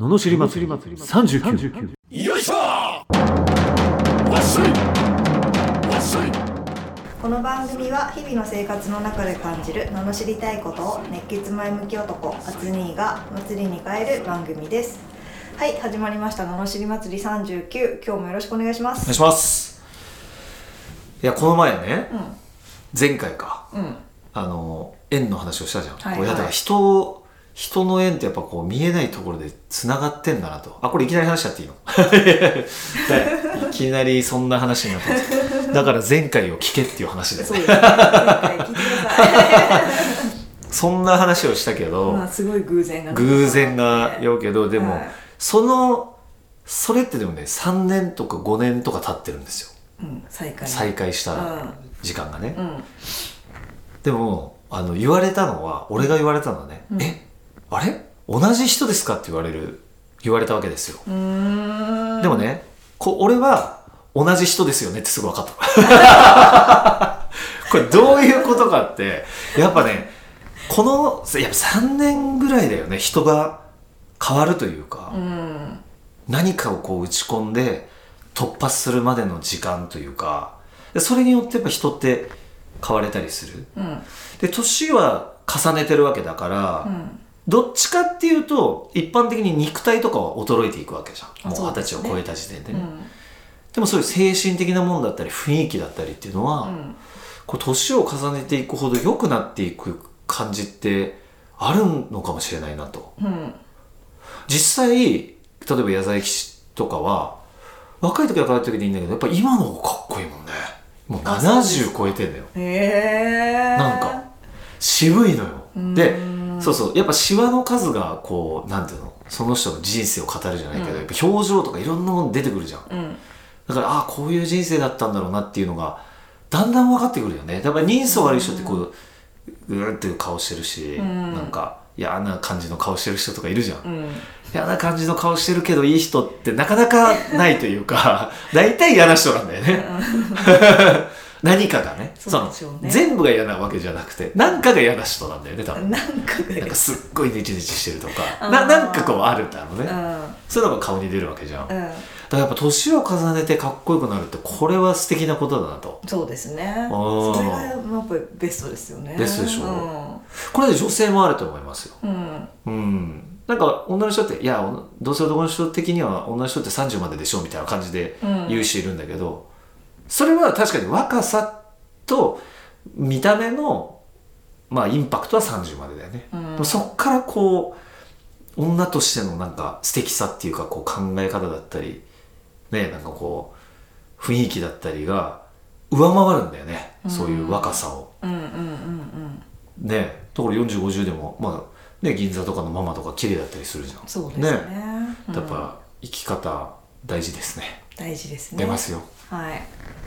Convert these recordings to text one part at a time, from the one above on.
ののしり祭り。39よいしょ！わっしょい！わっしょい！この番組は日々の生活の中で感じる罵りたいことを熱血前向き男アツニーが祭りに変える番組です。はい始まりました。罵り祭り39今日もよろしくお願いしまお願いすします。いやこの前ね、うん。前回か。うん。あの縁の話をしたじゃん、はいこういやだからはい人人の縁ってやっぱこう見えないところでつながってんだなと。あこれいきなり話しちゃっていいの？ねいきなりそんな話になってますだから前回を聞けっていう話だよね。そうです聞いてくださそんな話をしたけど、いまあすごい偶然が偶然がようけどでも、はい。そのそれってでもね3年とか5年とか経ってるんですよ。うん再会再会したうん。時間がね、うん。でもあの言われたのは俺が言われたのはね「うん。え？あれ？同じ人ですか?」って言われる言われたわけですよ、でもねこ俺は同じ人ですよねってすぐ分かった。これどういうことかってやっぱねこのやっぱ3年ぐらいだよね人が変わるというか、うん。何かをこう打ち込んで突破するまでの時間というか。でそれによってやっぱ人って変われたりする。うん。で年は重ねてるわけだから、うんどっちかっていうと一般的に肉体とかは衰えていくわけじゃん。あもう二十歳を超えた時点でね、うん。でもそういう精神的なものだったり雰囲気だったりっていうのは、うん。こう年を重ねていくほど良くなっていく感じってあるのかもしれないなと。うん。実際例えば矢沢永吉とかは若い時は若い時でいいんだけどやっぱ今の方がかっこいいもんね。もうあそうです70超えてんだよ。へえなんか渋いのよ。うん。でそうそう。やっぱシワの数がこうなんていうの？その人の人生を語るじゃないけど、うん。やっぱ表情とかいろんなもの出てくるじゃん。うん。だからああこういう人生だったんだろうなっていうのがだんだん分かってくるよね。やっぱり人相悪い人ってこううーっていう顔してるし、うん。なんか嫌な感じの顔してる人とかいるじゃん、うん。嫌な感じの顔してるけどいい人ってなかなかないというか 大体嫌な人なんだよね何かがねその全部が嫌なわけじゃなくて何かが嫌な人なんだよね多分。なんかがなんかすっごいネチネチしてるとかななんかこうあるんだろうね、うん。そういうのが顔に出るわけじゃん、だかうんらやっぱ年を重ねてかっこよくなるってこれは素敵なことだなと。そうですね。ー。それがやっぱりベストですよね。ベストでしょ。これで女性もあると思いますよ。うん、うん。うんなんか女の人っていやおどうせ男の人的には女の人って30まででしょみたいな感じでうん。言う人いるんだけど、それは確かに若さと見た目のまあインパクトは30までだよね、うん。そっからこう女としてのなんか素敵さっていうかこう考え方だったりねなんかこう雰囲気だったりが上回るんだよね、そういう若さを。うん。うんうんね。だから4050でもまあね銀座とかのママとか綺麗だったりするじゃん。そうですね。うん。やっぱ生き方大事ですね、大事ですね。出ますよはい。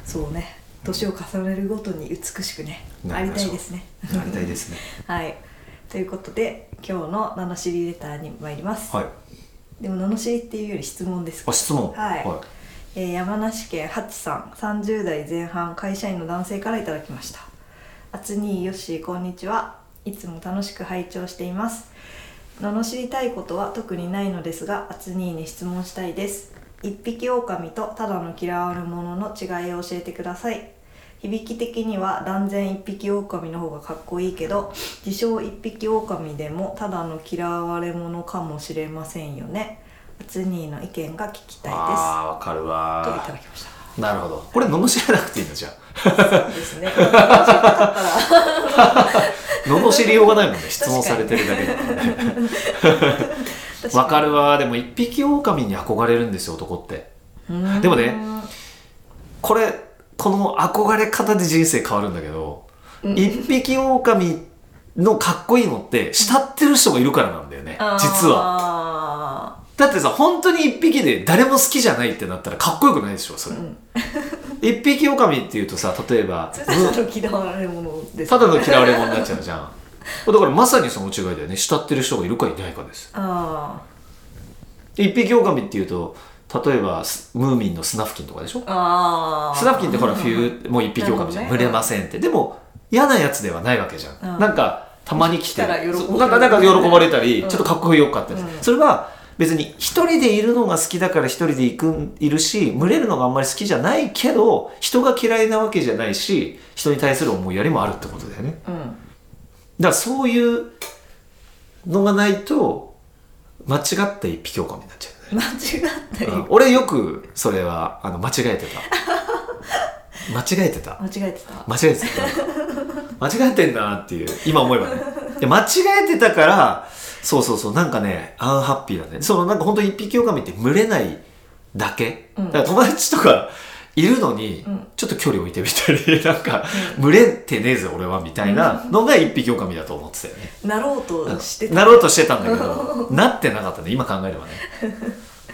そうね。年を重ねるごとに美しくねありなりたいですね。なりたいですね。はい。ということで今日の罵りレターに参ります、はい。でも罵りっていうより質問ですあ質問。はい。えー山梨県ハチさん30代前半会社員の男性からいただきました。あつにーよっしーこんにちは。いつも楽しく拝聴しています。罵りたいことは特にないのですがあつにーに質問したいです一匹狼とただの嫌われ者の違いを教えてください。響き的には断然一匹狼の方がかっこいいけど自称一匹狼でもただの嫌われ者かもしれませんよね。あつにーの意見が聞きたいです。あーわかるといわただきました。なるほど。これ罵らなくていいのじゃあそうですね。罵りようがないもんね。質問されてるだけだからね わかるわ。でも一匹狼に憧れるんですよ男って。うん。でもねこれこの憧れ方で人生変わるんだけど、一匹狼のかっこいいのって慕ってる人がいるからなんだよね実は。は。だってさ本当に一匹で誰も好きじゃないってなったらかっこよくないでしょそれ、一匹狼っていうとさ例えばそれただの嫌われ者です。ただの嫌われ者になっちゃうじゃん だからまさにその違いだよね。慕ってる人がいるかいないかです。一匹狼っていうと例えばスムーミンのスナフキンとかでしょ？スナフキンってほら冬もう一匹狼じゃん、群れませんって。でも嫌なやつではないわけじゃん、うん。なんかたまに来てなんかなんか喜ばれたり、うん。ちょっとかっこよかったり、うん。それは別に一人でいるのが好きだから一人で行くんいるし群れるのがあんまり好きじゃないけど人が嫌いなわけじゃないし人に対する思いやりもあるってことだよね。うんだからそういうのがないと間違った一匹狼になっちゃうよね。間違ったりうん。俺よくそれはあの間違えてた。間違えてた。間違えてた。間違えてた。間違えてんなっていう今思えばね。で間違えてたからそうそうそうなんかねアンハッピーだね。そのなんか本当に一匹狼って群れないだけ、うん。だから友達とかいるのに、うん。ちょっと距離置いてみたり なんか、群れてねえぜ俺はみたいなのが一匹狼だと思ってたよね、なろうとしてた。なろうとしてたんだけどなってなかったね今考えればね、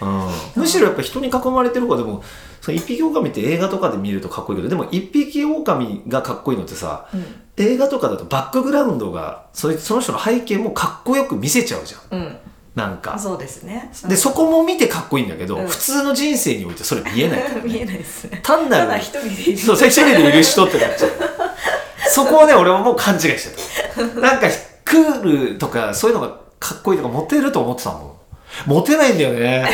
うん、むしろやっぱ人に囲まれてる方がでもその一匹狼って映画とかで見るとかっこいいけどでも一匹狼がかっこいいのってさうん。映画とかだとバックグラウンドがそれその人の背景もかっこよく見せちゃうじゃん。うんなんか。そうですね。でそこも見てかっこいいんだけど、うん。普通の人生においてそれ見えない。から見えねないです。ね単なる一人でいる。そう、一人でいる人ってなっちゃう。そこをね、俺はもう勘違いしてた。なんか、クールとか、そういうのがかっこいいとか、モテると思ってたもん。モテないんだよね。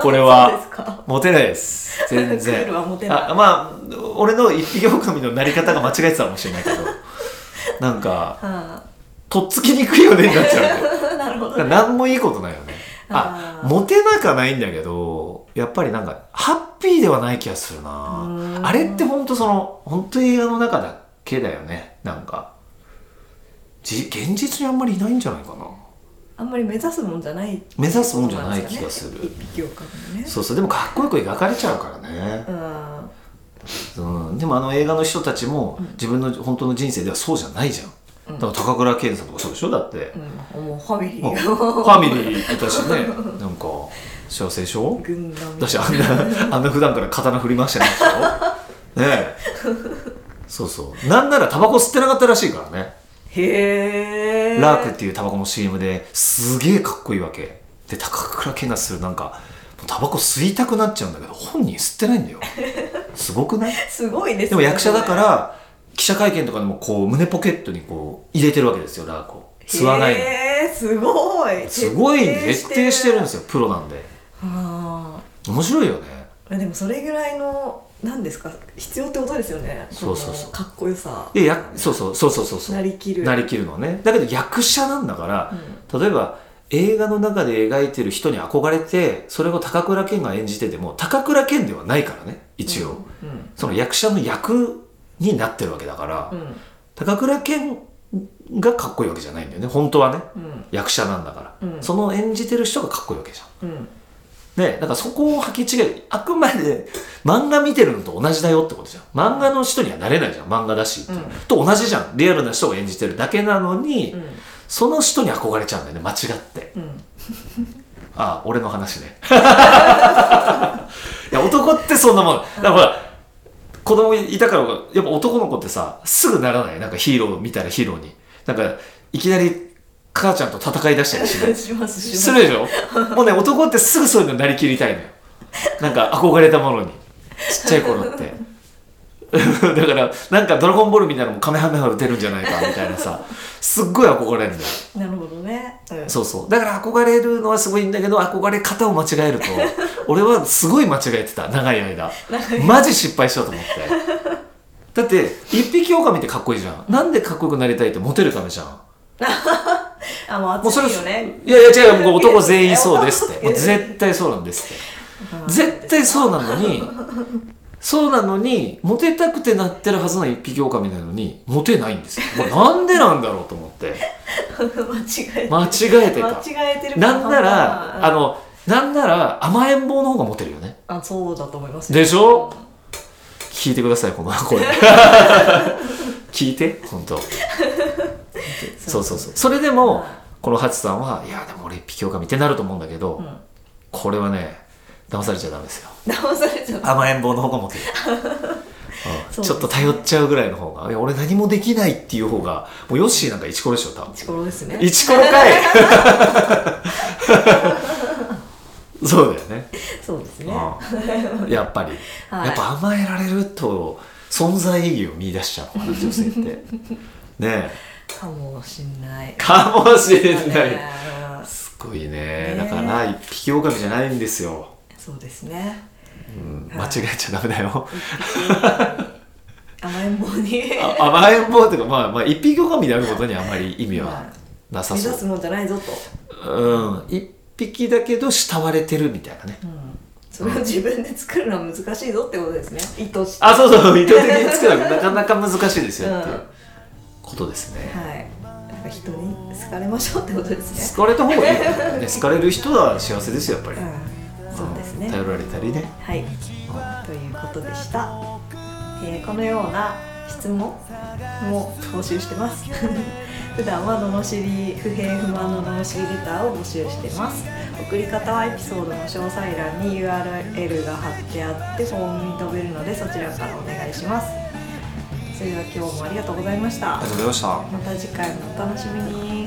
これは。モテないです。全クー然ル。はモテない。あまあ、俺の一匹狼のなり方が間違えてたかもしれないけど、なんか、はとっつきにくいよねになっちゃう何もいいことないよね。あモテなくはないんだけど、やっぱりなんか、ハッピーではない気がするなあれって本当その、本当映画の中だけだよね。なんか、じ現実にあんまりいないんじゃないかな。あんまり目指すもんじゃない目指すもんじゃない気がする。一匹狼のねそうそう、でもかっこよく描かれちゃうからね。うんうん、でもあの映画の人たちも自分の本当の人生ではそうじゃないじゃん。だから高倉健さんとかそうでしょ？だって。うん、もうファミリー。フがァミリーいたしね、なんか幸せでしょ軍団だしあんな あんな普段から刀振り回してないでしょ？ねえ。そうそう。なんならタバコ吸ってなかったらしいからね。へえ。ラークっていうタバコの CM ですげえかっこいいわけ。で高倉健がするなんかタバコ吸いたくなっちゃうんだけど本人吸ってないんだよ。すごくない？すごいですね。でも役者だから記者会見とかでもこう胸ポケットにこう入れてるわけですよラークを。吸わないの。へえすごい。すごい徹底してる。んですよプロなんで。あ。面白いよね。あでもそれぐらいの何ですか必要ってことですよね。そうそうそう。のかっこよさ。でやそうそうそうそうそうそう。なりきる。なりきるのね。だけど役者なんだから、例えば映画の中で描いてる人に憧れてそれを高倉健が演じてても高倉健ではないからね一応、うん。その役者の役になってるわけだから、うん。高倉健がかっこいいわけじゃないんだよね。本当はね、うん。役者なんだから、うん。その演じてる人がかっこいいわけじゃん。うん。ねだからそこを履き違えるあくまで 漫画見てるのと同じだよってことじゃん。漫画の人にはなれないじゃん。漫画だし、うん。と同じじゃん。リアルな人が演じてるだけなのに、うん。その人に憧れちゃうんだよね。間違って。うん。ああ俺の話ね。いや男ってそんなもん。だからほら子供いたからやっぱ男の子ってさすぐならない？なんかヒーローみたいなヒーローに。なんかいきなり母ちゃんと戦い出したりしない？しますします。するでしょ？もうね男ってすぐそういうのになりきりたいのよ。なんか憧れたものに。ちっちゃい頃って だからなんかドラゴンボールみたいなのもカメハメハ打てるんじゃないかみたいなさ。すっごい憧れるんだよ。なるほどね、うん、そうそう。だから憧れるのはすごいんだけど憧れ方を間違えると 俺はすごい間違えてた。長い間。マジ失敗しようと思って。だって一匹狼ってかっこいいじゃん。なんでかっこよくなりたいってモテるためじゃん。あもうもうそれ熱いよね。いやいや違うもう男全員そうですって。もう絶対そうなんですって。絶対そうなのにそうなのにモテたくてなってるはずの一匹狼なのにモテないんですよ。なんでなんだろうと思って。間違えて間違えてた。間違えてる。なんならあののなんなら甘えん坊の方がモテるよね。あそうだと思いますよ。でしょ？聞いてくださいこの声。聞いて本当。そうそうそう。それでもはいこのハチさんはいやでも俺一匹狼ってなると思うんだけど、ん。これはね騙されちゃダメですよ騙されちゃった。甘えん坊の方がモテる、うん。ちょっと頼っちゃうぐらいの方が。いや俺何もできないっていう方がもうヨッシーなんかイチコロでしょ多分イチコロですね。イチコロかい。そうだよね。そうですね。うん。やっぱり、はい。やっぱ甘えられると存在意義を見出しちゃうのかな女性って。ねえ。かもしんない。かもしれない。ねごいね。ねだからな一匹狼じゃないんですよ、そうですねうん、はい間違えちゃダメだよ。甘えん坊に。あ甘えん坊っていうかまあまあ一匹狼であることにあんまり意味はまあなさそう。目指すもんじゃないぞと、うん。一匹だけど慕われてるみたいなね。うん、それを自分で作るのは難しいぞってことですね。意図して。あそうそう意図的に作る。のはなかなか難しいですよっていううん。ことですね、はい。やっぱ人に好かれましょうってことですね。好かれた方がいいよね。好かれる人は幸せですよやっぱり、うん、ね。頼られたりね。はい、ということでした、えーこのような質問も募集してます。普段は罵り不平不満の罵りレターを募集してます。送り方はエピソードの詳細欄に URL が貼ってあってフォームに飛べるのでそちらからお願いします。それでは今日もありがとうございました。ありがとうございました。また次回もお楽しみに